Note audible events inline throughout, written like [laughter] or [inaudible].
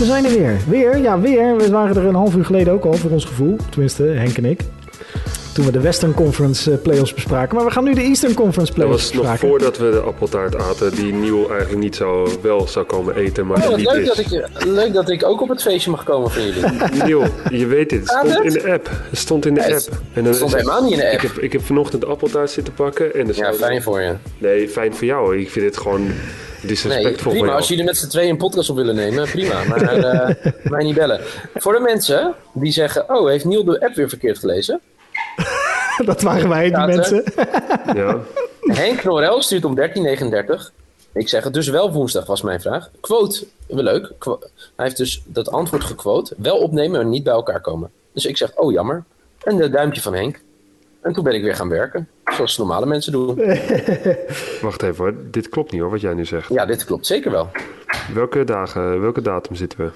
we zijn er weer. Weer, ja, weer. We waren er een half uur geleden ook al, voor ons gevoel. Tenminste, Henk en ik. Toen we de Western Conference eh, playoffs bespraken. Maar we gaan nu de Eastern Conference Dat playoffs was nog bespraken. voordat we de appeltaart aten, die Nieuw eigenlijk niet zou, wel zou komen eten, maar Oh, niet leuk is. dat, ik, leuk dat ik ook op het feestje mag komen van jullie. [laughs] Nieuw, je weet dit, het stond in de app. Het stond in de Ja, app. En dan Het stond helemaal niet in de Ik app. heb, ik heb vanochtend de appeltaart zitten pakken. En Ja, fijn voor je. Nee, fijn voor jou. Ik vind het gewoon disrespectvol prima. Als jullie met z'n tweeën een podcast op willen nemen, prima. Maar eh, [laughs] mij niet bellen. Voor de mensen die zeggen, oh, heeft Niel de app weer verkeerd gelezen? [laughs] Dat waren wij, die mensen. Ja. Henk Norel stuurt om 1339. Ik zeg het dus wel woensdag, was mijn vraag. Quote, wel leuk. Hij heeft dus dat antwoord gequote. Wel opnemen, maar niet bij elkaar komen. Dus ik zeg, oh jammer. En de duimpje van Henk. En toen ben ik weer gaan werken. Zoals normale mensen doen. [laughs] Wacht even hoor, dit klopt niet hoor, wat jij nu zegt. Ja, dit klopt zeker wel. Welke dagen, welke datum zitten we?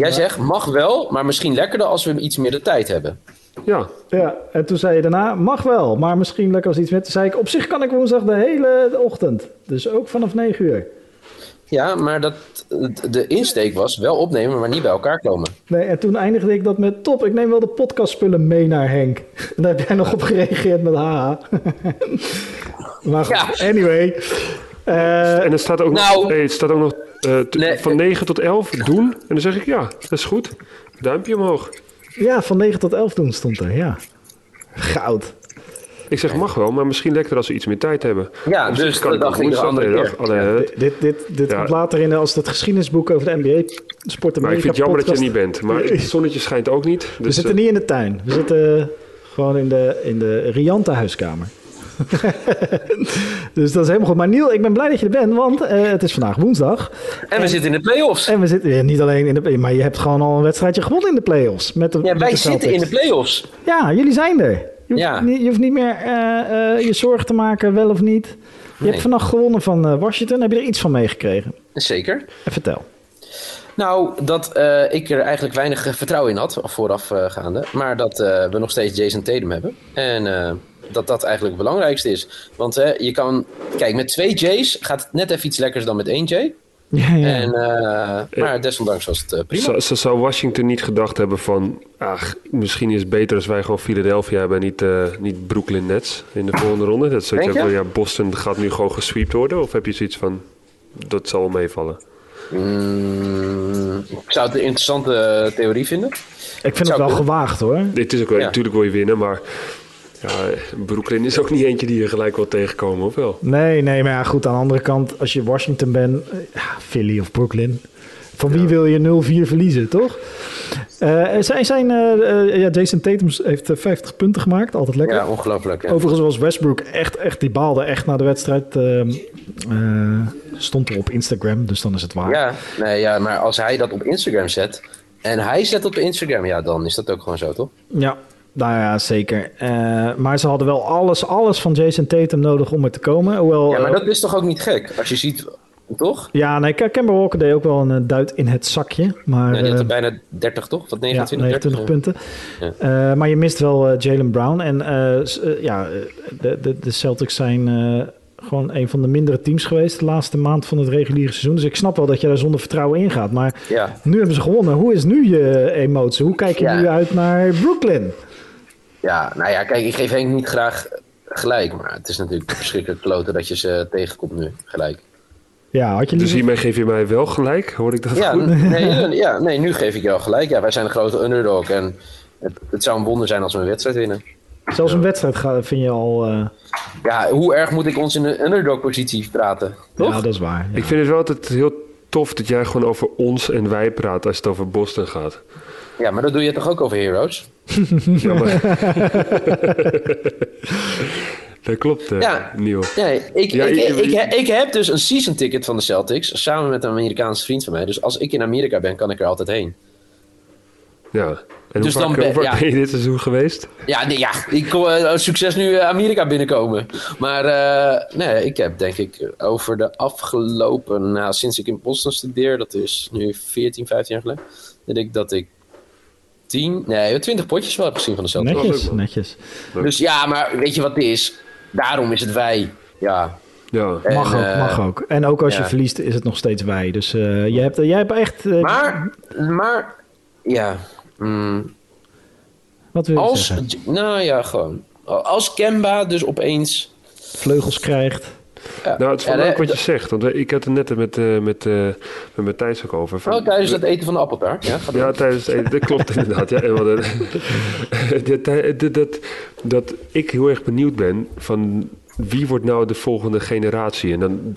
Jij zegt, mag wel, maar misschien lekkerder als we iets meer de tijd hebben. Ja, Ja, en toen zei je daarna, mag wel, maar misschien lekker als iets met. Toen zei ik, op zich kan ik woensdag de hele ochtend. Dus ook vanaf 9 uur. Ja, maar dat, de insteek was wel opnemen, maar niet bij elkaar komen. Nee, en toen eindigde ik dat met top. Ik neem wel de podcastspullen mee naar Henk. [laughs] En daar heb jij nog op gereageerd met haha. [laughs] maar goed, Ja. anyway. Eh, en er staat ook Nou. nog, hey, het staat ook nog eh, t- Nee. van 9 tot 11 doen. En dan zeg ik ja, dat is goed. Duimpje omhoog. ja, van 9 tot 11 toen stond er, ja. Goud. Ik zeg mag wel, maar misschien lekkerder als we iets meer tijd hebben. Ja, dus kan dat dacht ik de andere keer. dag. Dit, dit, dit Ja. komt later in als het geschiedenisboek over de NBA Sport Maar ik vind het jammer dat je er niet bent. Maar het [laughs] zonnetje schijnt ook niet. We Dus, zitten eh, niet in de tuin. We zitten gewoon in de, in de riante huiskamer. [laughs] dus dat is helemaal goed. Maar Niel, ik ben blij dat je er bent, want eh, het is vandaag woensdag. En we zitten in de play-offs. En we zitten ja, niet alleen in de maar je hebt gewoon al een wedstrijdje gewonnen in de play-offs. Met de, Ja, met wij de zitten in de play-offs. Ja, jullie zijn er. Je hoeft, Ja. niet, je hoeft niet meer eh, eh, je zorgen te maken, wel of niet. Je Nee. hebt vannacht gewonnen van eh, Washington. Heb je er iets van meegekregen? Zeker. En vertel. Nou, dat ik er eigenlijk weinig vertrouwen in had, voorafgaande. maar dat we nog steeds Jason Tatum hebben. En dat dat eigenlijk het belangrijkste is. Want hè, je kan... Kijk, met twee J's gaat het net even iets lekkers dan met één J. Ja, ja. En, eh, maar desondanks was het eh, prima. Zou, zou- zou Washington niet gedacht hebben van... Ach, misschien is het beter als wij gewoon Philadelphia hebben en niet, eh, niet Brooklyn Nets in de volgende ronde. Dat zoiets hebben, ja, Boston gaat nu gewoon gesweept worden. Of heb je zoiets van, dat zal wel meevallen? Mm, ik zou het een interessante theorie vinden. ik vind het wel kunnen. gewaagd hoor. Dit is ook wel, Ja. natuurlijk wil je winnen, maar ja, Brooklyn is ook niet eentje die je gelijk wil tegenkomen, of wel? Nee, nee, maar ja, goed, aan de andere kant, als je Washington bent, eh, ja, Philly of Brooklyn, van wie wil je 0-4 verliezen, toch? Eh, zij zijn, eh, ja, Jason Tatum heeft eh, 50 punten gemaakt, altijd lekker. Ja, ongelooflijk. Ja. Overigens was Westbrook echt, echt, die baalde echt na de wedstrijd. ehm, eh, stond er op Instagram, dus dan is het waar. Ja, nee, ja, maar als hij dat op Instagram zet en hij zet op Instagram, ja, dan is dat ook gewoon zo, toch? Ja, nou ja, zeker. Eh, maar ze hadden wel alles, alles van Jason Tatum nodig om er te komen. Hoewel, Ja, maar eh, dat is toch ook niet gek? Als je ziet, toch? ja, nee, Kemba Walker deed ook wel een eh, duit in het zakje. Maar, Ja, die had er bijna 30, toch? Wat Ja, 29, 29 30? punten. Eh, maar je mist wel Jalen Brown. En ja, de, de, de Celtics zijn gewoon een van de mindere teams geweest de laatste maand van het reguliere seizoen. Dus ik snap wel dat je daar zonder vertrouwen in gaat. Maar Ja. nu hebben ze gewonnen. Hoe is nu je emotie? Hoe kijk je Ja. nu uit naar Brooklyn? ja, nou ja, kijk, ik geef Henk niet graag gelijk, maar het is natuurlijk verschrikkelijk kloten dat je ze tegenkomt nu, gelijk. Ja, had je Dus hiermee geef je mij wel gelijk, hoor ik dat Ja, goed? nee, ja, nee, nu geef ik jou gelijk. Ja, wij zijn een grote underdog en het, het zou een wonder zijn als we een wedstrijd winnen. Zelfs een wedstrijd ga- vind je al... eh, Ja, hoe erg moet ik ons in een underdog-positie praten? Toch? ja, dat is waar. ja. Ik vind het wel altijd heel tof dat jij gewoon over ons en wij praat als het over Boston gaat. Ja, maar dat doe je toch ook over Heroes? [laughs] Ja, maar... [laughs] dat klopt, eh Ja. Nee, ik, Ja, ik, je- ik, ik, ik heb dus een season ticket van de Celtics samen met een Amerikaanse vriend van mij. Dus als ik in Amerika ben, kan ik er altijd heen. Ja. En Dus hoe dan ben- ja. je dit seizoen geweest? Ja, nee, ja ik kom eh, succes nu eh, Amerika binnenkomen. Maar eh, nee, ik heb denk ik over de afgelopen, nou, sinds ik in Boston studeer, dat is nu 14, 15 jaar geleden, denk ik dat ik 10, nee, 20 potjes wel heb gezien van de Celtics. leuk, Netjes, netjes. Dus ja, maar weet je wat het is? Daarom is het wij. Ja, Ja. En, Mag ook, mag ook. En ook als je verliest is het nog steeds wij. Dus eh jij, hebt, jij hebt echt... Maar, maar, ja. Mm, wat wil je als, zeggen? nou ja, gewoon. Als Kemba dus opeens... Vleugels krijgt. Ja, Nou, het is wel ja, leuk wat je zegt. Want ik had het net met, eh met, eh met Matthijs ook over. Van- Oh, tijdens het eten van de appeltaart. Ja, gaat Ja, tijdens het eten. Dat klopt [laughs] inderdaad. Ja, en wat, eh, dat, dat, dat, dat ik heel erg benieuwd ben van wie wordt nou de volgende generatie? En dan,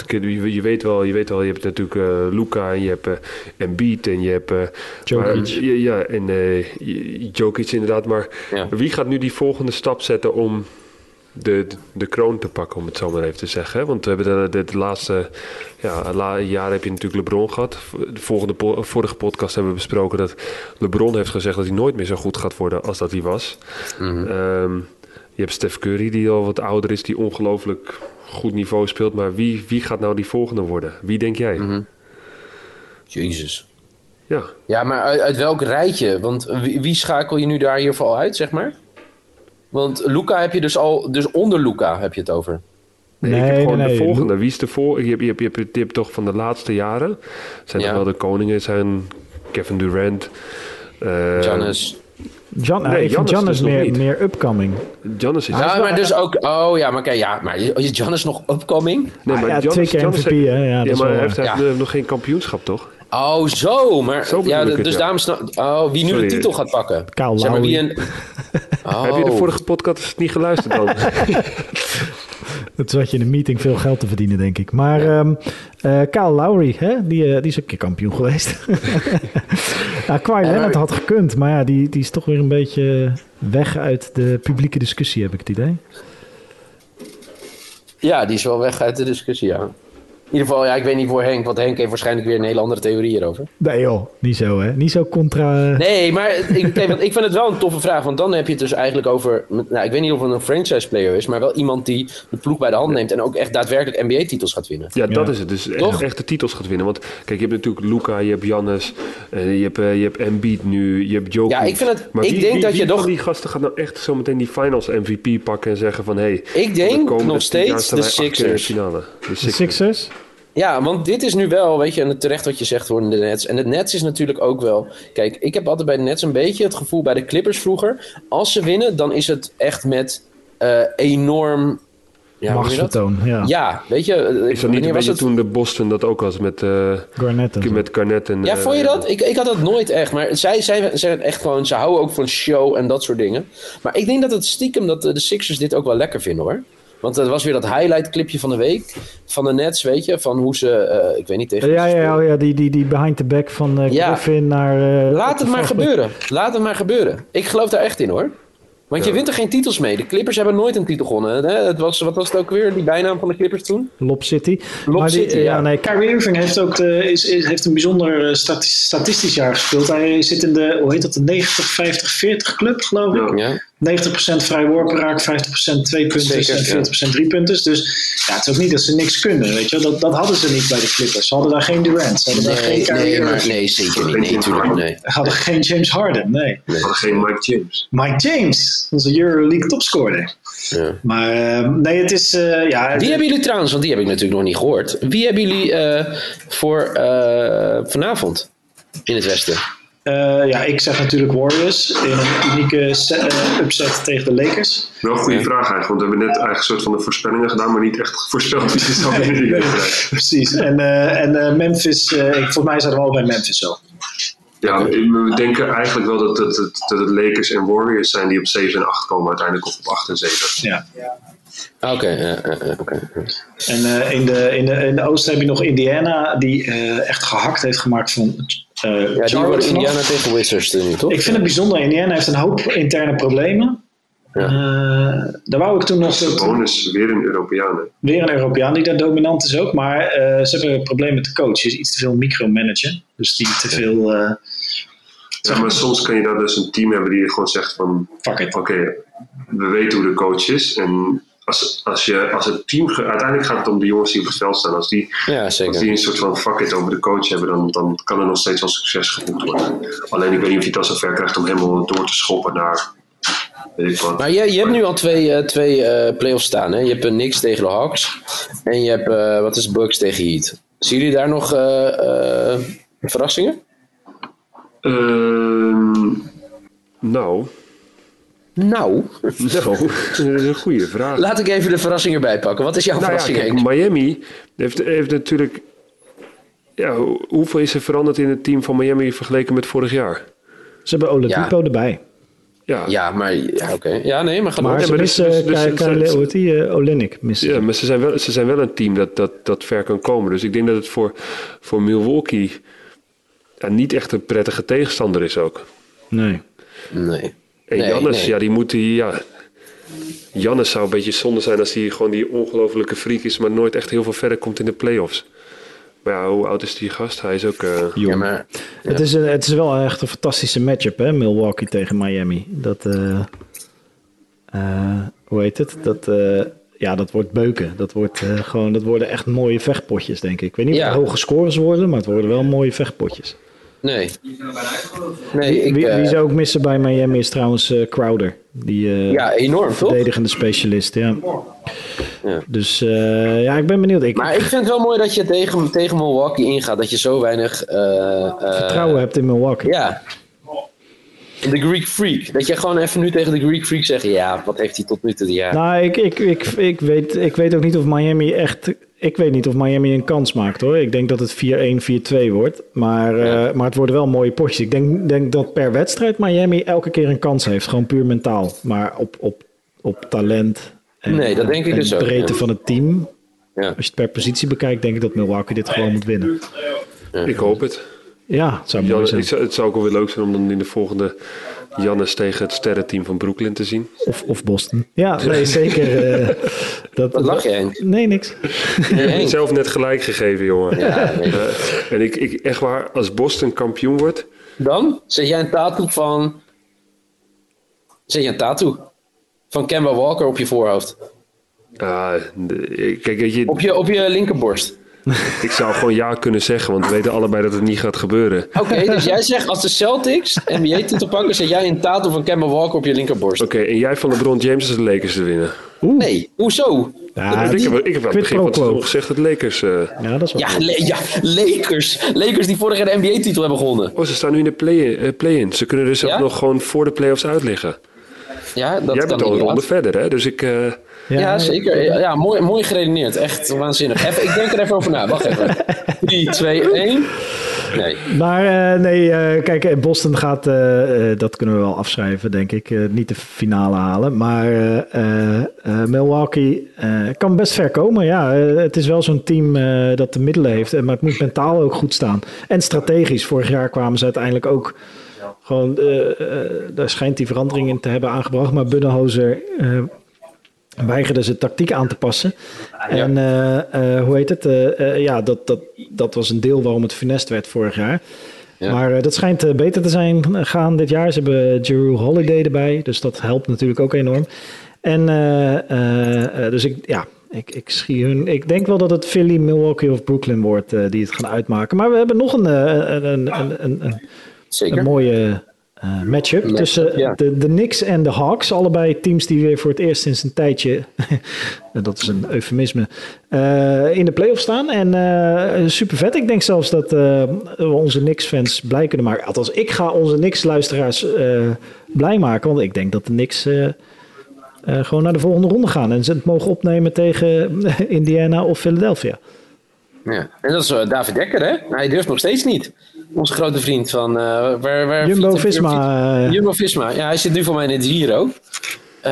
je, weet wel, je weet wel, je hebt natuurlijk eh, Luca en je hebt eh Embiid en je hebt... eh, Jokic. maar- ja, ja, en eh, Jokic inderdaad. Maar Ja. wie gaat nu die volgende stap zetten om de, de, de kroon te pakken, om het zo maar even te zeggen. Want we hebben de, de, de laatste ja, la, jaar heb je natuurlijk LeBron gehad. De volgende vorige podcast hebben we besproken dat LeBron heeft gezegd dat hij nooit meer zo goed gaat worden als dat hij was. Je hebt Steph Curry die al wat ouder is, die ongelooflijk goed niveau speelt. Maar wie, wie gaat nou die volgende worden? Wie denk jij? Mhm. Jezus. Ja, Ja, maar uit, uit welk rijtje? Want wie, wie schakel je nu daar hiervoor al uit, zeg maar? Want Luca heb je dus al... Dus onder Luca heb je het over. Nee, ik Nee, heb gewoon nee, de nee. volgende. Wie is de volgende? Je hebt, je, hebt, je, hebt, je hebt toch van de laatste jaren... Zijn Ja. toch wel de koningen? Zijn Kevin Durant... eh, Giannis. Jan, Nee, ik vind Giannis Giannis dus nog meer, niet. meer upcoming. Giannis is... Ja, maar dus ook... Oh ja, maar kijk, ja, maar is Giannis nog upcoming? Nee, Ah, maar ja, Giannis- twee keer MVP, hè? Ja, dat Ja, is maar wel hij heeft, Ja. heeft nog geen kampioenschap, toch? Oh, zo. Maar Zo ja, ik het, dus ja. daarom snap... Oh, wie nu Sorry. de titel gaat pakken. Kyle Zeg maar wie een... Oh. Heb je de vorige podcast niet geluisterd dan? [laughs] Het zat je in een meeting veel geld te verdienen, denk ik. Maar Kyle Lowry, hè? Die, eh, die is een keer kampioen geweest. [laughs] Kawhi maar- Leonard had gekund, maar ja, die, die is toch weer een beetje weg uit de publieke discussie, heb ik het idee. Ja, die is wel weg uit de discussie, ja. In ieder geval, ja, ik weet niet voor Henk, want Henk heeft waarschijnlijk weer een hele andere theorie hierover. Nee joh, niet zo hè. Niet zo contra... Nee, maar ik, kijk, want ik vind het wel een toffe vraag. Want dan heb je het dus eigenlijk over. Nou, ik weet niet of het een franchise player is, maar wel iemand die de ploeg bij de hand neemt. En ook echt daadwerkelijk NBA-titels gaat winnen. Ja, dat Ja. is het. Dus Toch? echt, echt de titels gaat winnen. Want kijk, je hebt natuurlijk Luca, je hebt Jannes, eh, je hebt, eh, je hebt Embiid nu, je hebt Jokic. Ja, ik vind het- Maar ik wie, denk wie, dat wie je van toch- die gasten gaat nou echt zometeen die finals MVP pakken en zeggen van... Hey, Ik denk nog steeds de Sixers. De de Sixers. Ja, want dit is nu wel, weet je, en terecht wat je zegt voor de Nets. En de Nets is natuurlijk ook wel. Kijk, ik heb altijd bij de Nets een beetje het gevoel bij de Clippers vroeger. Als ze winnen, dan is het echt met eh, enorm. Ja? Machtsvertoon, ja. Ja, weet je. eh, Is dat niet een was het? toen de Boston dat ook was met, eh Garnett met Garnett en... Ja, vond je dat? Ik, ik had dat nooit echt. Maar zij zij zijn echt gewoon. Ze houden ook van show en dat soort dingen. Maar ik denk dat het stiekem dat de Sixers dit ook wel lekker vinden hoor. Want dat was weer dat highlight clipje van de week. Van de Nets, weet je. Van hoe ze. eh, ik weet niet tegen. Ja, ja, speelden. ja, ja, die, die, die behind the back van eh Ja. Griffin naar... eh, Laat het maar gebeuren. Laat het maar gebeuren. Ik geloof daar echt in hoor. Want je wint er geen titels mee. De Clippers hebben nooit een titel gewonnen. Hè? Het was, wat was het ook weer? Die bijnaam van de Clippers toen? Lob City. Lob maar die, City, ja. ja. nee, Kyrie Irving heeft ook de, is, is- heeft een bijzonder eh, stati- statistisch jaar gespeeld. Hij zit in de, hoe heet dat, de 90-50-40 club, geloof ik. Ja. Ja. 90% vrij worpen raak, 50% twee punten en 40% drie punten. Dus ja, het is ook niet dat ze niks kunnen, weet je. wel. Dat, dat hadden ze niet bij de Clippers. Ze hadden daar geen Durant, ze hadden daar geen Nee, Kyrie nee, maar nee, zeker niet. Nee, natuurlijk nee. Ze hadden geen James Harden, nee. We hadden geen Mike James. Mike James, onze Euroleague topscorer. Ja. Maar eh, nee, het is, eh, ja... Wie hebben jullie trouwens, want die heb ik natuurlijk nog niet gehoord. Wie hebben jullie eh, voor eh, vanavond in het Westen? Eh, ja, ik zeg natuurlijk Warriors in een unieke eh, upset tegen de Lakers. Wel een goede Ja. vraag eigenlijk, want we hebben net eigenlijk een soort van de voorspellingen gedaan, maar niet echt voorspeld wie. Precies. En, eh, en eh, Memphis, eh, ik, volgens mij zijn we al bij Memphis zo. Ja, we denken eigenlijk wel dat, dat, dat, dat het Lakers en Warriors zijn die op 7 en 8 komen uiteindelijk of op 8 en 7. Ja. Oké, ja, oké. En eh, in, de, in, de, in de Oosten heb je nog Indiana, die eh, echt gehakt heeft gemaakt van. Eh Ja, die Charlotte wordt. Indiana tegen Wizards nu, toch? Ik vind het bijzonder. Indiana heeft een hoop interne problemen. Ja. Eh, daar wou ik toen nog Bonus weer een Europeaan. hè. weer een Europeaan die daar dominant is ook. Maar eh, ze hebben een probleem met de coach. Die is iets te veel micromanagen. Dus die te veel. eh Ja, maar soms kan je daar dus een team hebben die gewoon zegt van fuck it. oké, we weten hoe de coach is en als, als, je, als het team, uiteindelijk gaat het om de jongens die op het veld staan. Als die, Ja, als die een soort van fuck it over de coach hebben, dan, dan kan er nog steeds wel succes geboekt worden. Alleen ik weet niet of je het al zover krijgt om helemaal door te schoppen naar weet ik wat. Maar je, je hebt nu al twee, eh twee eh playoffs staan. Hè? Je hebt een Knicks tegen de Hawks. En je hebt, eh, wat is Bucks tegen Heat. Zien jullie daar nog eh, eh, verrassingen? Ehm, Nou, Nou, dat is een goede vraag. laat ik even de verrassing erbij pakken. Wat is jouw Nou ja, verrassing, kijk? Miami heeft, heeft natuurlijk... Ja, hoe- hoeveel is er veranderd in het team van Miami vergeleken met vorig jaar? Ze hebben Oladipo erbij. Ja, Ja, maar... Ja, oké. Ja, nee, maar ga. Maar Ja, ze maar missen dus- dus- dus- eh, missen. Ja, maar ze zijn wel, ze zijn wel een team dat, dat, dat ver kan komen. Dus ik denk dat het voor, voor Milwaukee ja, niet echt een prettige tegenstander is ook. Nee. Nee. En Nee, Jannes, nee. ja, die moet die, ja... Jannes zou een beetje zonde zijn als hij gewoon die ongelofelijke freak is, maar nooit echt heel veel verder komt in de playoffs. Maar ja, hoe oud is die gast? Hij is ook... eh, Ja, maar... Het, is een, het is wel echt een fantastische matchup, hè? Milwaukee tegen Miami. Dat, eh, eh, hoe heet het? Dat, eh, ja, dat wordt beuken. Dat, wordt, eh, gewoon, dat worden echt mooie vechtpotjes, denk ik. Ik weet niet Ja. of het hoge scores worden, maar het worden wel mooie vechtpotjes. Nee. Nee, ik... wie, eh, wie ze ook missen bij Miami is trouwens eh, Crowder. Die eh, ja, enorm, toch? verdedigende specialist, ja. Ja. Dus ja, ik ben benieuwd. Ik Maar ik vind het wel mooi dat je tegen, tegen Milwaukee ingaat. Dat je zo weinig... vertrouwen hebt in Milwaukee. Ja. De Greek Freak. Dat je gewoon even nu tegen de Greek Freak zegt... Ja, wat heeft hij tot nu toe? Ja. Nou, ik, ik, ik, ik, weet, ik weet ook niet of Miami echt. Ik weet niet of Miami een kans maakt hoor. Ik denk dat het 4-1, 4-2 wordt. Maar, eh, maar het worden wel mooie potjes. Ik denk, denk dat per wedstrijd Miami elke keer een kans heeft. Gewoon puur mentaal. Maar op, op, op talent. En, Nee, dat denk ik en dus ook, breedte ja. van het team. Ja. Als je het per positie bekijkt, denk ik dat Milwaukee dit gewoon moet winnen. ik hoop het. Ja, het zou mooi zijn. het zou ook wel weer leuk zijn om dan in de volgende Jannes tegen het sterrenteam van Brooklyn te zien. Of, of Boston. Ja, [laughs] nee, zeker. eh, dat, Wat lach je, Henk? Nee, niks. Nee, Ik Henk. heb zelf net gelijk gegeven, jongen. Ja, nee. Eh, en ik, ik, echt waar, als Boston kampioen wordt, Dan zet jij een tattoo van... Zet je een tattoo van Kemba Walker op je voorhoofd. ah, kijk, weet je, Op je, op je linkerborst. [laughs] ik zou gewoon ja kunnen zeggen, want we weten allebei dat het niet gaat gebeuren. Oké, dus [laughs] jij zegt als de Celtics NBA-titel pakken... zet jij een tattoo van Kemba Walker op je linkerborst. Oké, en jij van LeBron James als de Lakers te winnen. Nee, hoezo? Ja, ik, heb, ik heb aan het begin van het gezegd dat Lakers... eh, Ja, dat is wel Ja. Le- ja, Lakers. Lakers die vorig jaar de NBA-titel hebben gewonnen. Oh, ze staan nu in de play- eh, play-in. ze kunnen dus Ja? ook nog gewoon voor de playoffs uitliggen. Ja, dat Jij kan bent al een inderdaad. ronde verder, hè? Dus ik... eh, Ja, zeker. Ja, Ja, mooi, mooi geredeneerd. Echt waanzinnig. Even, ik denk er even over na. Wacht even. 3, 2, 1. Nee. Maar eh, nee, eh, kijk, Boston gaat, eh, eh, dat kunnen we wel afschrijven, denk ik. eh, niet de finale halen. Maar eh, eh, eh, Milwaukee eh, kan best ver komen. Ja, het is wel zo'n team eh, dat de middelen heeft. Maar het moet mentaal ook goed staan. En strategisch. Vorig jaar kwamen ze uiteindelijk ook gewoon... eh, eh, daar schijnt die verandering in te hebben aangebracht. Maar Buddenhozer... eh weigerde ze tactiek aan te passen. En hoe heet het? Ja, dat, dat, dat was een deel waarom het funest werd vorig jaar. Ja. Maar dat schijnt beter te zijn gaan dit jaar. Ze hebben Jeru Holiday erbij, dus dat helpt natuurlijk ook enorm. En dus ik, ja, ik, ik, schie hun, ik denk wel dat het Philly, Milwaukee of Brooklyn wordt die het gaan uitmaken. Maar we hebben nog een, een, een, een, een, Zeker. een mooie eh, matchup tussen ja. de, de Knicks en de Hawks. Allebei teams die weer voor het eerst sinds een tijdje, [laughs] dat is een eufemisme, eh, in de playoffs staan. En eh, super vet. Ik denk zelfs dat we onze Knicks-fans blij kunnen maken. Althans, ik ga onze Knicks-luisteraars blij maken. Want ik denk dat de Knicks gewoon naar de volgende ronde gaan. En ze het mogen opnemen tegen Indiana of Philadelphia. Ja. En dat is David Dekker, hè? Hij durft nog steeds niet. Onze grote vriend van... eh waar, waar Jumbo-Visma, eh. Jumbo-Visma. Ja, hij zit nu voor mij in het Giro. Eh,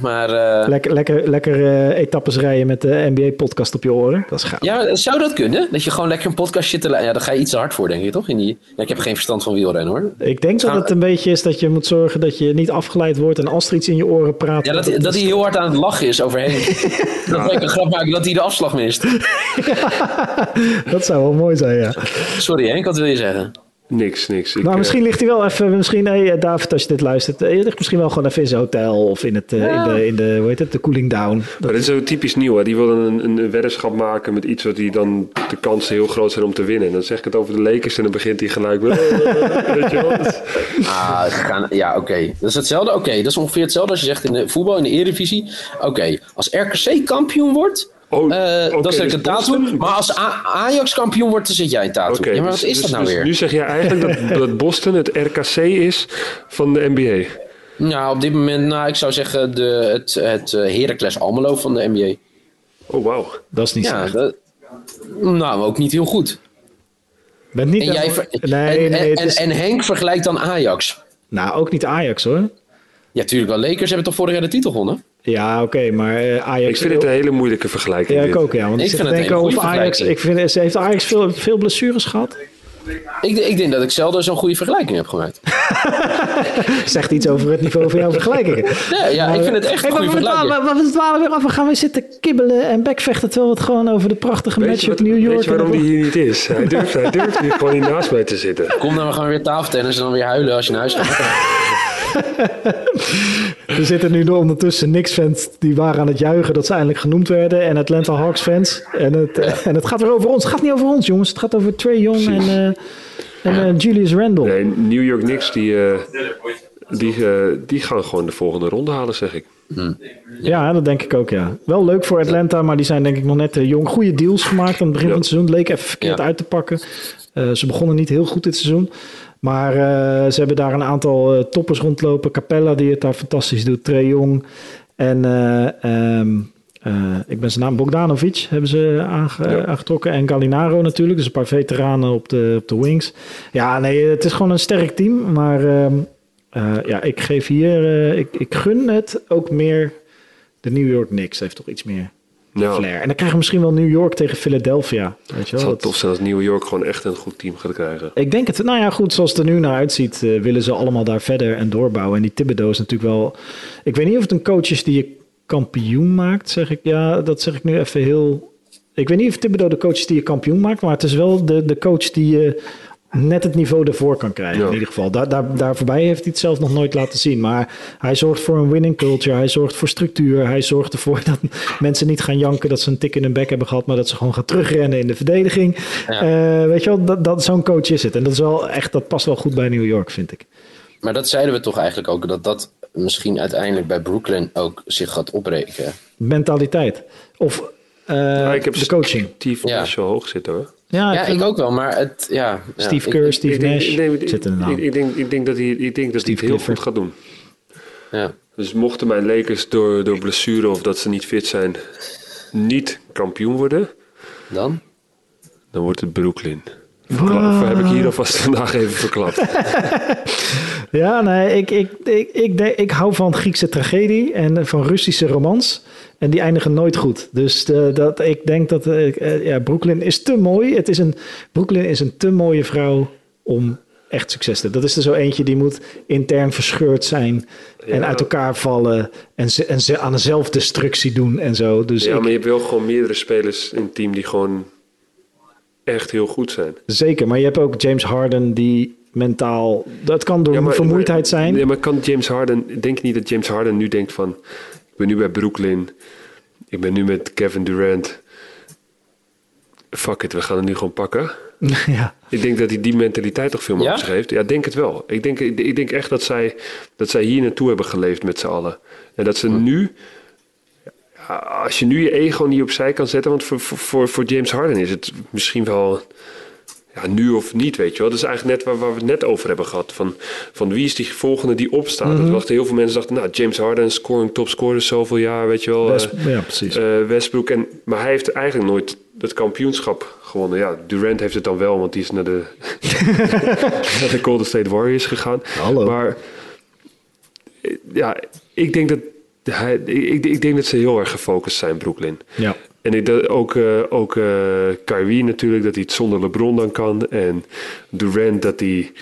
maar... eh, Lekker, lekker, lekker eh, etappes rijden met de NBA-podcast op je oren. Dat is gaaf. ja, zou dat kunnen? Dat je gewoon lekker een podcast zit te? Ja, daar ga je iets te hard voor, denk je, toch? In die... ja, ik heb geen verstand van wielrennen, hoor. Ik denk dat het een beetje is dat je moet zorgen dat je niet afgeleid wordt. En als er iets in je oren praat. Ja, dat, dat hij heel hard aan het lachen is over Henk. [laughs] dat wil ik een grap maken dat hij de afslag mist. [laughs] dat zou wel mooi zijn, ja. Sorry Henk, wat wil je zeggen? Niks, niks. Ik, nou, eh, misschien ligt hij wel even, misschien, hey, David, als je dit luistert, eh, je ligt misschien wel gewoon even in zijn hotel of in, het, eh, in, de, in de, hoe heet het, de cooling down. Maar dit is zo typisch nieuw. Hè? Die willen een, een, weddenschap maken met iets wat die dan de kansen heel groot zijn om te winnen. En dan zeg ik het over de Lakers en dan begint hij gelijk. met, [laughs] Weet je wel? Dat- Ah, gaan, ja, oké. Dat is hetzelfde. Oké, dat is ongeveer hetzelfde als je zegt in de voetbal, in de Eredivisie. Oké, als RKC kampioen wordt, Oh, eh, zet ik dus een tattoo. Boston- Maar als A- Ajax kampioen wordt, dan zet jij een tattoo. Oké, ja, maar dus- wat is dus- dat nou dus weer? Nu zeg je eigenlijk dat, [laughs] dat Boston het RKC is van de NBA. Nou, op dit moment, nou, ik zou zeggen de, het, het eh, Heracles Almelo van de NBA. Oh, wauw. Dat is niet Ja, slecht. dat, nou, ook niet heel goed. Bent niet En, jij, ver- nee, en, nee, is, en Henk vergelijkt dan Ajax. nou, ook niet Ajax hoor. Ja, tuurlijk wel. Lakers hebben toch vorig jaar de titel gewonnen? Ja, oké, maar eh, Ajax... Ik vind het een hele moeilijke vergelijking. Ja, ik ook, ja. Want Ik vind het denken goede Ajax... Ik vind, ze heeft Ajax veel, veel blessures gehad? Ik, ik denk dat ik zelden zo'n goede vergelijking heb gemaakt. [laughs] Zegt iets over het niveau van jouw vergelijkingen. Nee, ja, ik vind het echt Hey, een goede we vergelijking. we- we dwalen weer af. We gaan weer zitten kibbelen en bekvechten... terwijl we het gewoon over de prachtige Weet match op New York... weet je waarom die hier niet is? Hij durft, hij durft hier gewoon niet naast mij te zitten. Kom dan, we gaan weer tafeltennis en dan weer huilen als je naar huis gaat. [laughs] [laughs] Er zitten nu ondertussen Knicks-fans die waren aan het juichen dat ze eindelijk genoemd werden. En Atlanta Hawks-fans. En, het, en het gaat weer over ons. Het gaat niet over ons, jongens. Het gaat over Trey Young en, eh, en eh, Julius Randle. Nee, New York Knicks, die, eh, die, die gaan gewoon de volgende ronde halen, zeg ik. Ja, dat denk ik ook, ja. Wel leuk voor Atlanta, maar die zijn denk ik nog net te jong. Goede deals gemaakt aan het begin Ja. van het seizoen. Leek even verkeerd Ja. uit te pakken. Eh, ze begonnen niet heel goed dit seizoen. Maar eh, ze hebben daar een aantal eh, toppers rondlopen. Capella, die het daar fantastisch doet. Trey Jong. En eh, ehm, eh, ik ben zijn naam, Bogdanovic, hebben ze aange- Ja. aangetrokken. En Gallinaro natuurlijk. Dus een paar veteranen op de, op de wings. Ja, nee, het is gewoon een sterk team. Maar ehm, eh, ja, ik geef hier... ik, ik gun het ook meer... De New York Knicks heeft toch iets meer Flair. En dan krijgen we misschien wel New York tegen Philadelphia. Weet je het wel? zou Dat- tof zijn als New York gewoon echt een goed team gaat krijgen. ik denk het. Nou ja, goed, zoals het er nu naar uitziet, eh, willen ze allemaal daar verder en doorbouwen. En die Thibodeau is natuurlijk wel... Ik weet niet of het een coach is die je kampioen maakt, zeg ik. Ja, dat zeg ik nu even heel... Ik weet niet of Thibodeau de coach is die je kampioen maakt, maar het is wel de, de coach die je net het niveau ervoor kan krijgen. Ja. In ieder geval. Daar, daar, daar voorbij heeft hij het zelf nog nooit laten zien. Maar hij zorgt voor een winning culture. Hij zorgt voor structuur. Hij zorgt ervoor [laughs] dat mensen niet gaan janken dat ze een tik in hun bek hebben gehad, maar dat ze gewoon gaan terugrennen in de verdediging. Ja. Eh, weet je wel, dat, dat, zo'n coach is het. En dat is wel echt, dat past wel goed bij New York, vind ik. Maar dat zeiden we toch eigenlijk ook, dat dat misschien uiteindelijk bij Brooklyn ook zich gaat opbreken. Mentaliteit. Of eh, Ja, ik heb de coaching. Ja. Nash wel hoog zitten hoor. Ja, Ja, ik ook wel, maar het, ja. Steve Kerr, Steve Nash ik denk, zit in de naam. ik, ik denk, ik denk dat hij, ik denk dat hij Steve het heel Clifford. goed gaat doen. Ja. Dus mochten mijn Lakers door, door blessure of dat ze niet fit zijn, niet kampioen worden, Dan? dan wordt het Brooklyn. Verkla- heb ik hier alvast [laughs] vandaag even verklapt. [laughs] Ja, nee, ik, ik, ik, ik, ik hou van Griekse tragedie en van Russische romans. En die eindigen nooit goed. Dus de, dat, ik denk dat eh, eh, ja, Brooklyn is te mooi. Het is een, Brooklyn is een te mooie vrouw om echt succes te hebben. Dat is er zo eentje die moet intern verscheurd zijn. En Ja. uit elkaar vallen. En, ze, en ze aan een zelfdestructie doen en zo. Dus ja, ik- maar je hebt wel gewoon meerdere spelers in het team die gewoon echt heel goed zijn. Zeker, maar je hebt ook James Harden die mentaal... Dat kan door Ja, maar- vermoeidheid maar- zijn. Ja, maar kan James Harden... Denk niet dat James Harden nu denkt van... Ik ben nu bij Brooklyn. Ik ben nu met Kevin Durant. Fuck it, we gaan het nu gewoon pakken. [laughs] ja. Ik denk dat hij die mentaliteit toch veel meer Ja? op zich heeft. Ja, ik denk het wel. Ik denk, ik, denk echt dat zij, dat zij hier naartoe hebben geleefd met z'n allen. En dat ze nu... ja, Als je nu je ego niet opzij kan zetten... Want voor, voor- voor, voor James Harden is het misschien wel... Ja, nu of niet, weet je wel. Dat is eigenlijk net waar, waar we het net over hebben gehad. Van, van wie is die volgende die opstaat. Dat wachten heel veel mensen dachten... Nou, James Harden, scoring topscorer zoveel jaar, weet je wel. West- eh, ja, precies. eh, Westbrook. En, maar hij heeft eigenlijk nooit het kampioenschap gewonnen. Ja, Durant heeft het dan wel, want die is naar de, [laughs] naar de Golden State Warriors gegaan. Hallo. Maar eh, ja, ik denk dat, hij, ik, ik denk dat ze heel erg gefocust zijn, Brooklyn. ja. En ik, dat, ook, eh ook eh, Kyrie natuurlijk, dat hij het zonder LeBron dan kan. En Durant, dat hij,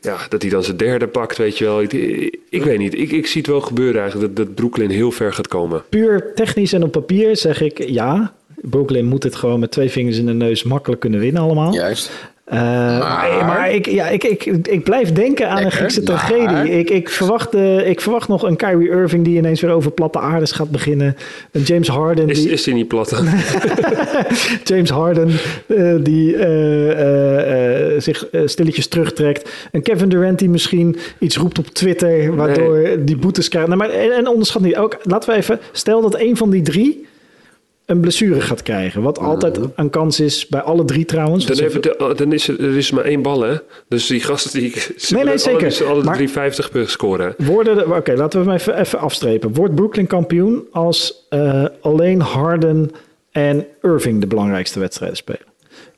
ja, dat hij dan zijn derde pakt, weet je wel. Ik, ik, ik weet niet, ik, ik zie het wel gebeuren eigenlijk, dat, dat Brooklyn heel ver gaat komen. Puur technisch en op papier zeg ik ja. Brooklyn moet het gewoon met twee vingers in de neus makkelijk kunnen winnen allemaal. Juist. Eh, maar, ik, ja, ik, ik, ik blijf denken aan een Griekse maar- tragedie. Ik, ik, verwacht, eh, ik verwacht nog een Kyrie Irving die ineens weer over platte aardes gaat beginnen. Een James Harden Is, die, is die niet plat? dan? [laughs] James Harden eh, die eh, eh, eh, zich stilletjes terugtrekt. Een Kevin Durant die misschien iets roept op Twitter, waardoor die boetes krijgt. Nou, maar, en, en onderschat niet ook, laten we even, stel dat een van die drie een blessure gaat krijgen. Wat altijd een kans is bij alle drie trouwens. Dan, hebben de, dan is er, er is maar één bal, hè? Dus die gasten die... Nee, zeker. Alle, alle Maar- 350 per scoren. Oké, laten we hem even, even afstrepen. Wordt Brooklyn kampioen als eh, alleen Harden en Irving de belangrijkste wedstrijden spelen?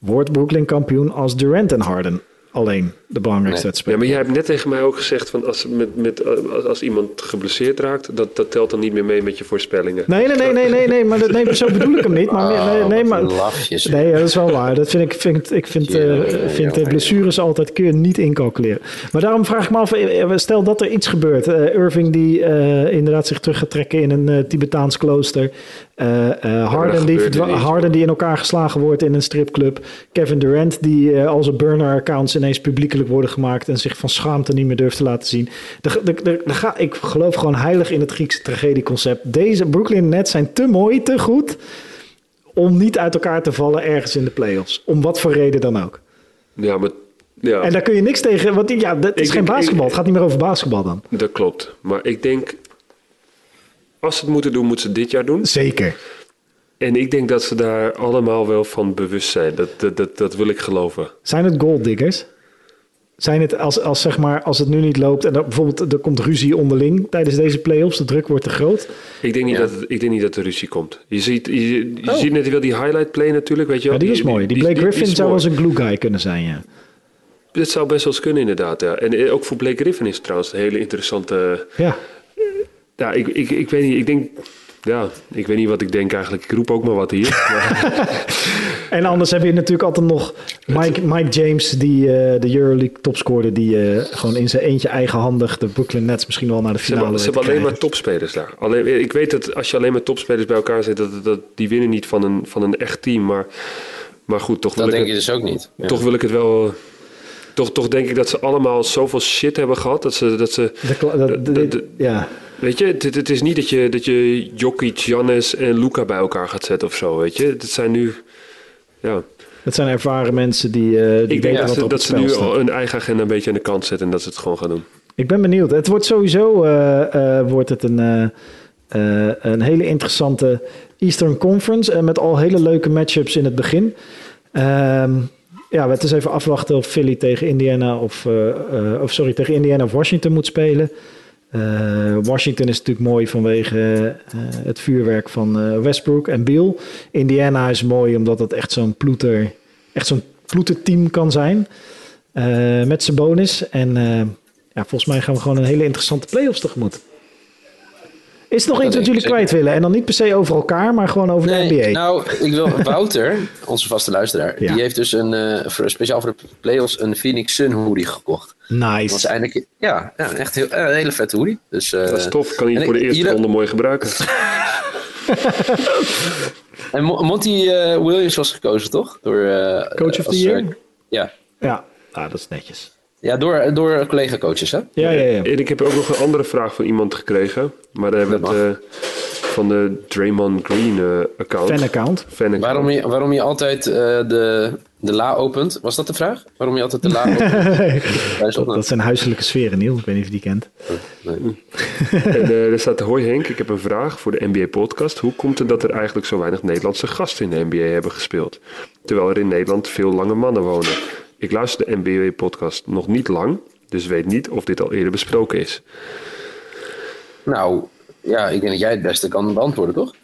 Wordt Brooklyn kampioen als Durant en Harden alleen de belangrijkste Nee. Ja, maar jij hebt net tegen mij ook gezegd... Van als, met, met, als, als iemand geblesseerd raakt... Dat, dat telt dan niet meer mee met je voorspellingen. Nee, nee, nee, nee, nee, nee, maar dat, nee, zo bedoel ik hem niet. Maar, Oh, nee, nee, maar, een lafjes. nee, dat is wel waar. Dat vind ik, vind, ik vind, eh, vind de blessures altijd kun je niet incalculeren. Maar daarom vraag ik me af, eh, stel dat er iets gebeurt. Eh, Irving die inderdaad zich terug gaat trekken in een Tibetaans klooster. Harden, die Harden die in elkaar geslagen wordt in een stripclub. Kevin Durant die eh, al zijn burner-accounts ineens publiekelijk worden gemaakt... en zich van schaamte niet meer durft te laten zien. De, de, de, ga, ik geloof gewoon heilig in het Griekse tragedieconcept. Deze Brooklyn Nets zijn te mooi, te goed... om niet uit elkaar te vallen ergens in de playoffs. Om wat voor reden dan ook. Ja, maar... Ja, En daar kun je niks tegen... Want ja, dat is Ik geen denk- basketbal. ik- het gaat niet meer over basketbal dan. dat klopt. Maar ik denk... Als ze het moeten doen, moeten ze dit jaar doen. Zeker. En ik denk dat ze daar allemaal wel van bewust zijn. Dat, dat, dat, dat wil ik geloven. Zijn het golddiggers? Zijn het als, als, zeg maar, als het nu niet loopt en er, bijvoorbeeld er komt ruzie onderling tijdens deze playoffs, de druk wordt te groot. Ik denk niet, Ja. dat, het- ik denk niet dat er ruzie komt. Je ziet, je, je Oh. ziet net wel die highlight play natuurlijk. Weet je wel. Ja, die is mooi. Die Blake Griffin zou mooi. als een glue guy kunnen zijn, ja. Dat zou best wel eens kunnen inderdaad. Ja. En eh, ook voor Blake Griffin is het trouwens een hele interessante... Ja, Ja, ik, ik, ik weet niet. Ik denk... Ja, ik weet niet wat ik denk eigenlijk. Ik roep ook maar wat hier. [laughs] En anders heb je natuurlijk altijd nog Mike, Mike James, die eh, de Euroleague topscorer, die eh, gewoon in zijn eentje eigenhandig de Brooklyn Nets misschien wel naar de ze finale hebben, ze hebben alleen maar topspelers daar. Alleen, ik weet dat als je alleen maar topspelers bij elkaar zet, dat, dat, die winnen niet van een, van een echt team. Maar, maar goed, toch wil, Dat ik denk je dus ook niet. Ja. toch wil ik het wel... Toch, toch denk ik dat ze allemaal zoveel shit hebben gehad. Dat ze, dat ze De ja. Weet je, het, het is niet dat je, dat je Jokic, Giannis en Luca bij elkaar gaat zetten of zo, weet je. Het zijn nu... Ja, Het zijn ervaren mensen die, eh die ik denk dat ze, dat ze nu staat. al hun eigen agenda een beetje aan de kant zetten en dat ze het gewoon gaan doen. Ik ben benieuwd. Het wordt sowieso eh, eh, wordt het een, een hele interessante Eastern Conference. En met al hele leuke matchups in het begin. Ehm, ja, het is even afwachten of Philly tegen Indiana of, eh, eh, of sorry, tegen Indiana of Washington moet spelen. Eh, Washington is natuurlijk mooi vanwege het vuurwerk van Westbrook en Beal. Indiana is mooi omdat het echt zo'n ploeter, echt zo'n ploeterteam kan zijn. Met zijn bonus. En ja, volgens mij gaan we gewoon een hele interessante playoffs tegemoet. Is er nog Dat iets wat jullie zeker. kwijt willen? En dan niet per se over elkaar, maar gewoon over de NBA. nou, ik wil [laughs] Wouter, onze vaste luisteraar, Ja. die heeft dus een, eh, voor, speciaal voor de playoffs een Phoenix Sun hoodie gekocht. Dat was nice. eindelijk, ja, ja echt heel, eh, een hele vette hoodie. Dus, eh, Dat is tof, kan je voor de eerste ronde mooi gebruiken. [laughs] En Mo- Monty eh, Williams was gekozen, toch? Door, eh, Coach of the year? ja, Ja, ah, dat is netjes. Ja door, door collega-coaches, hè? Ja, ja, ja. En ik heb ook nog een andere vraag van iemand gekregen. Maar daar hebben we het eh, van de Draymond Green eh, account. Fan-account. Fan-account. Waarom je, waarom je altijd eh, de, de la opent? Was dat de vraag? Waarom je altijd de la opent? [laughs] Dat zijn huiselijke sferen, Niel. Ik weet niet of je die kent. Nee. En eh, er staat, hoi Henk, ik heb een vraag voor de NBA-podcast. Hoe komt het dat er eigenlijk zo weinig Nederlandse gasten in de NBA hebben gespeeld? Terwijl er in Nederland veel lange mannen wonen. Ik luister de NBA-podcast nog niet lang, dus weet niet of dit al eerder besproken is. Nou, ja, ik denk dat jij het beste kan beantwoorden, toch?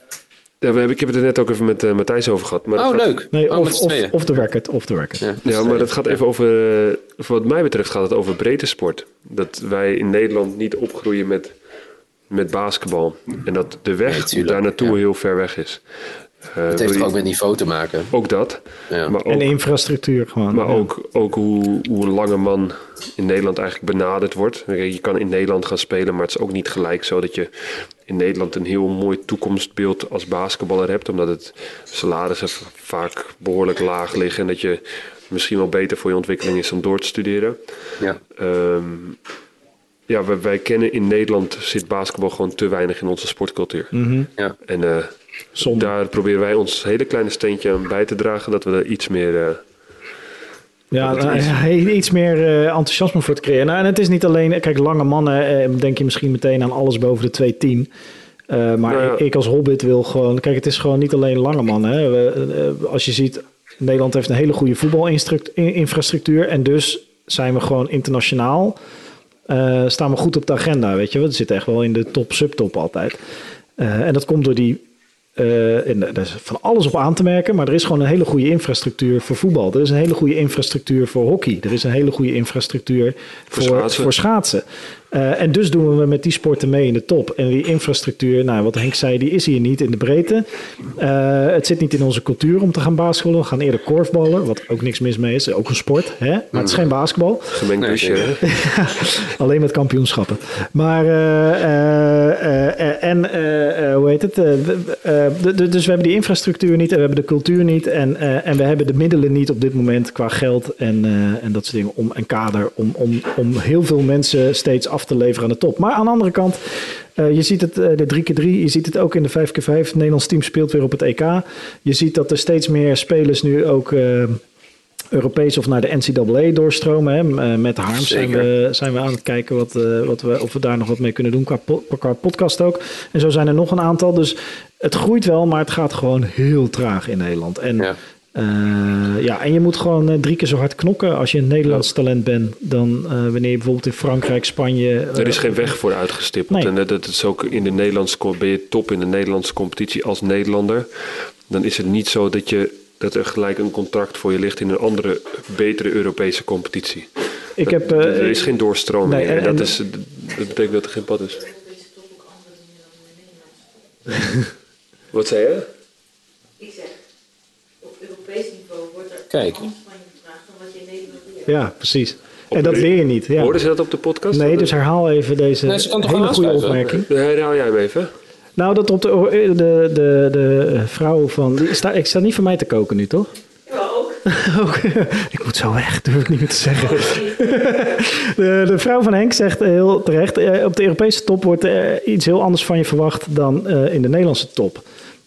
Ja, we hebben, ik heb het er net ook even met eh, Matthijs over gehad. Maar Oh, gaat- leuk. Nee, oh, of, of, of the record. Of the record. Ja, maar dat gaat even over, eh, voor wat mij betreft gaat het over breedte sport. Dat wij in Nederland niet opgroeien met, met basketbal. En dat de weg Nee, daar naartoe ja. heel ver weg is. Eh, Het heeft je- ook met niveau te maken. ook dat. Ja. Maar ook, En infrastructuur gewoon. maar ja. ook, ook hoe, hoe een lange man in Nederland eigenlijk benaderd wordt. Je kan in Nederland gaan spelen, maar het is ook niet gelijk zo dat je in Nederland een heel mooi toekomstbeeld als basketballer hebt. Omdat het salarissen vaak behoorlijk laag liggen. En dat je misschien wel beter voor je ontwikkeling is dan door te studeren. Ja. Ehm, ja, wij, wij kennen in Nederland zit basketbal gewoon te weinig in onze sportcultuur. Mhm. Ja. En eh, daar proberen wij ons hele kleine steentje aan bij te dragen, dat we er iets meer... eh, Ja, nou, hij- iets meer eh, enthousiasme voor te creëren. Nou, en het is niet alleen, kijk, lange mannen, eh, denk je misschien meteen aan alles boven de 210. Eh maar Nou ja. ik, ik als hobbit wil gewoon, kijk, het is gewoon niet alleen lange mannen. Hè. We, eh, als je ziet, Nederland heeft een hele goede voetbalinfrastructuur. En dus zijn we gewoon internationaal, eh, staan we goed op de agenda, weet je. We zitten echt wel in de top, subtop altijd. Eh, en dat komt door die eh, en er is van alles op aan te merken, maar er is gewoon een hele goede infrastructuur voor voetbal. Er is een hele goede infrastructuur voor hockey. Er is een hele goede infrastructuur voor, Voor voor schaatsen. Eh, en dus doen we met die sporten mee in de top. En die infrastructuur, nou, wat Henk zei, die is hier niet in de breedte. Eh, het zit niet in onze cultuur om te gaan basketballen. We gaan eerder korfballen, wat ook niks mis mee is. Ook een sport, hè? maar het is geen basketbal. gemengd hè? [laughs] Alleen met kampioenschappen. Maar, eh, en, hoe heet het? Dus we hebben die infrastructuur niet en we hebben de cultuur niet. En, eh, en we hebben de middelen niet op dit moment qua geld en, eh, en dat soort dingen. Om, en kader om, om, om heel veel mensen steeds af te leveren aan de top. Maar aan de andere kant, eh, je ziet het, eh, de 3x3, je ziet het ook in de 5x5. Het Nederlands team speelt weer op het EK. Je ziet dat er steeds meer spelers nu ook... eh, Europees of naar de NCAA doorstromen. Hè. Met Harms zijn we, zijn we aan het kijken wat, wat we, of we daar nog wat mee kunnen doen qua, po- qua podcast ook. En zo zijn er nog een aantal. Dus het groeit wel, maar het gaat gewoon heel traag in Nederland. En, Ja. Ja. ja, en je moet gewoon eh, drie keer zo hard knokken als je een Nederlands talent bent dan eh, wanneer je bijvoorbeeld in Frankrijk, Spanje... Er eh, is geen weg voor uitgestippeld. Nee. En dat, dat is ook in de Nederlandse ben je top in de Nederlandse competitie als Nederlander. Dan is het niet zo dat, je, dat er gelijk een contract voor je ligt in een andere, betere Europese competitie. Ik heb, Dat- eh, er is geen doorstroming. nee, en, en- dat, en- is, dat betekent dat er geen pad is. Wat zei je? Ik zeg, op Europees niveau wordt er Kijk. anders van je gevraagd dan wat je in Nederland leert. ja, precies. En dat leer je niet. Ja. Hoorden ze dat op de podcast? Nee, dus herhaal even deze Nee, hele goede opmerking. Herhaal jij hem even. Nou, dat op de, de, de, de vrouw van... Die sta, ik sta niet voor mij te koken nu, toch? Ja, ook. [laughs] Ook. ik moet zo weg, durf ik niet meer te zeggen. [laughs] de, de vrouw van Henk zegt heel terecht... eh, op de Europese top wordt er iets heel anders van je verwacht... dan eh, in de Nederlandse top.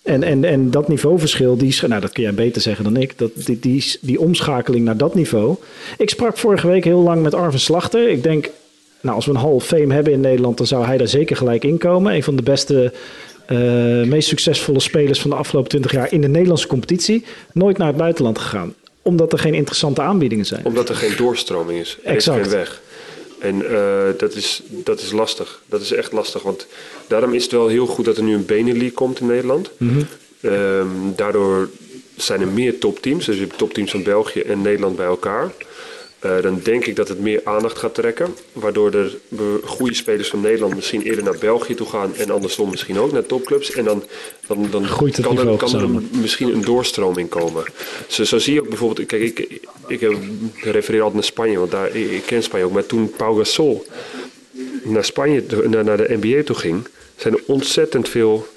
En, en, en dat niveauverschil, die, nou, dat kun jij beter zeggen dan ik... Dat, die, die, die omschakeling naar dat niveau... Ik sprak vorige week heel lang met Arven Slachter. Ik denk, nou, als we een Hall of Fame hebben in Nederland... dan zou hij daar zeker gelijk in komen. Een van de beste... eh, meest succesvolle spelers van de afgelopen 20 jaar in de Nederlandse competitie. Nooit naar het buitenland gegaan. Omdat er geen interessante aanbiedingen zijn. Omdat er geen doorstroming is. Er Exact. is geen weg. En eh, dat, is, dat is lastig. Dat is echt lastig. Want daarom is het wel heel goed dat er nu een Benelux komt in Nederland. Ehm, daardoor zijn er meer topteams. Dus je hebt topteams van België en Nederland bij elkaar. Eh, dan denk ik dat het meer aandacht gaat trekken. Waardoor er goede spelers van Nederland misschien eerder naar België toe gaan. En andersom misschien ook naar topclubs. En dan, dan, dan Groeit het kan, er, kan er misschien een doorstroming komen. Zo, zo zie je ook bijvoorbeeld... Kijk, ik, ik heb- refereer altijd naar Spanje. Want daar, ik, ik ken Spanje ook. Maar toen Pau Gasol naar Spanje, naar, naar de NBA toe ging... zijn er ontzettend veel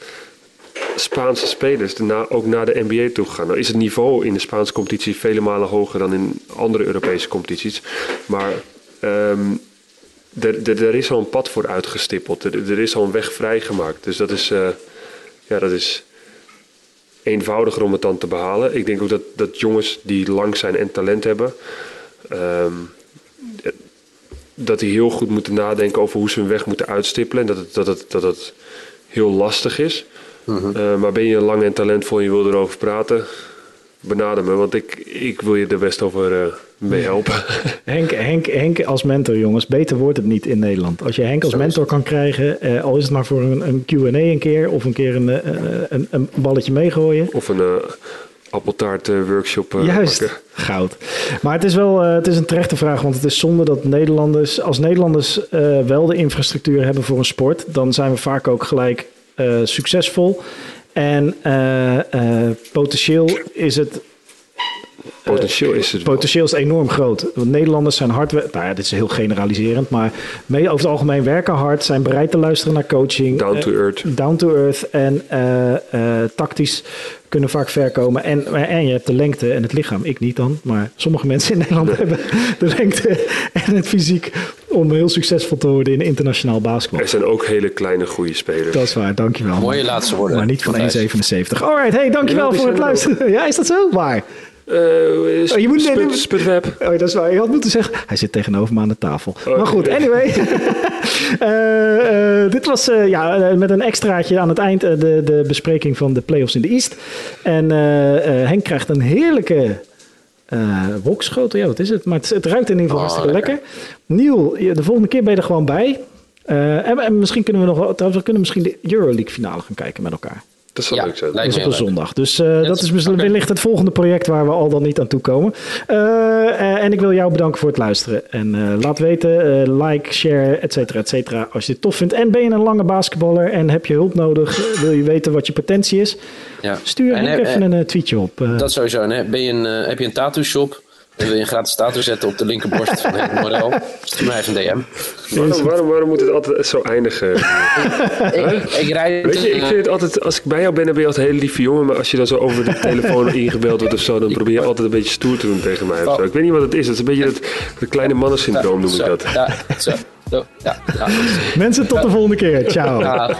Spaanse spelers ook naar de NBA toe gegaan. Nou is het niveau in de Spaanse competitie vele malen hoger dan in andere Europese competities. Maar ehm, er, is al een pad voor uitgestippeld. Er, is al een weg vrijgemaakt. Dus dat is, eh, ja, dat is eenvoudiger om het dan te behalen. Ik denk ook dat, dat jongens die lang zijn en talent hebben... ehm, dat die heel goed moeten nadenken over hoe ze hun weg moeten uitstippelen. En dat het, dat dat het heel lastig is. Eh, maar ben je lang en talentvol en je wil erover praten, benader me. Want ik, ik wil je er best over eh, mee helpen. [laughs] Henk, Henk, Henk als mentor, jongens. Beter wordt het niet in Nederland. Als je Henk als mentor kan krijgen, eh, al is het maar voor een, een Q&A een keer... of een keer een, een, een balletje meegooien. of een appeltaart workshop Juist, pakken. goud. Maar het is wel het is een terechte vraag, want het is zonde dat Nederlanders, als Nederlanders wel de infrastructuur hebben voor een sport, dan zijn we vaak ook gelijk succesvol. En eh, eh, potentieel is het Potentieel is het potentieel is enorm groot. Want Nederlanders zijn hard... Nou ja, dit is heel generaliserend, maar mee, over het algemeen werken hard, zijn bereid te luisteren naar coaching. Down to eh, earth. down to earth en eh, eh, tactisch kunnen vaak ver komen. En, en je hebt de lengte en het lichaam. Ik niet dan, maar sommige mensen in Nederland hebben de lengte en het fysiek om heel succesvol te worden in internationaal basketbal. Er zijn ook hele kleine goede spelers. Dat is waar, dankjewel. Mooie laatste woorden. Maar niet van Matthijs. 1,77. Alright, hey, dankjewel voor het er luisteren. Ja, is dat zo? Waar? Eh, Oh, je moet-. Sputweb. Oh, dat is waar. Je had moeten zeggen, hij zit tegenover me aan de tafel. Oh, maar goed, anyway. [laughs] Eh, eh, dit was eh, ja, met een extraatje aan het eind de, de bespreking van de playoffs in de East. En eh, eh, Henk krijgt een heerlijke eh wokschotel. Ja, wat is het? Maar het, het ruikt in ieder geval Oh, hartstikke lekker. Niel, de volgende keer ben je er gewoon bij. Eh, en, en misschien kunnen we nog wel, trouwens, we kunnen misschien de Euroleague finale gaan kijken met elkaar. Dat zou Ja, leuk zijn. Dat is op een zondag. Dus eh, dat is wellicht het volgende project waar we al dan niet aan toe komen. Eh, eh, en ik wil jou bedanken voor het luisteren. En eh, laat weten, eh, like, share, et cetera, et cetera, als je het tof vindt. En ben je een lange basketballer en heb je hulp nodig, [laughs] wil je weten wat je potentie is, Ja. stuur En, even een tweetje op. Dat sowieso. En, hè, ben je een, heb je een tattoo shop wil je een gratis tattoo zetten op de linkerborst van Henk Morel? Stuur mij even een DM. Waarom, waarom, waarom moet het altijd zo eindigen? [laughs] Ik, ik rijd Weet je, ik vind het altijd, als ik bij jou ben, dan ben je altijd een hele lieve jongen. Maar als je dan zo over de telefoon [laughs] ingebeld wordt of zo, dan probeer je altijd een beetje stoer te doen tegen mij. Of zo. Ik weet niet wat het is. Het is een beetje het, het kleine mannensyndroom, noem ik dat. Ja, zo, zo, ja, ja. Mensen, tot de volgende keer. Ciao. Ja.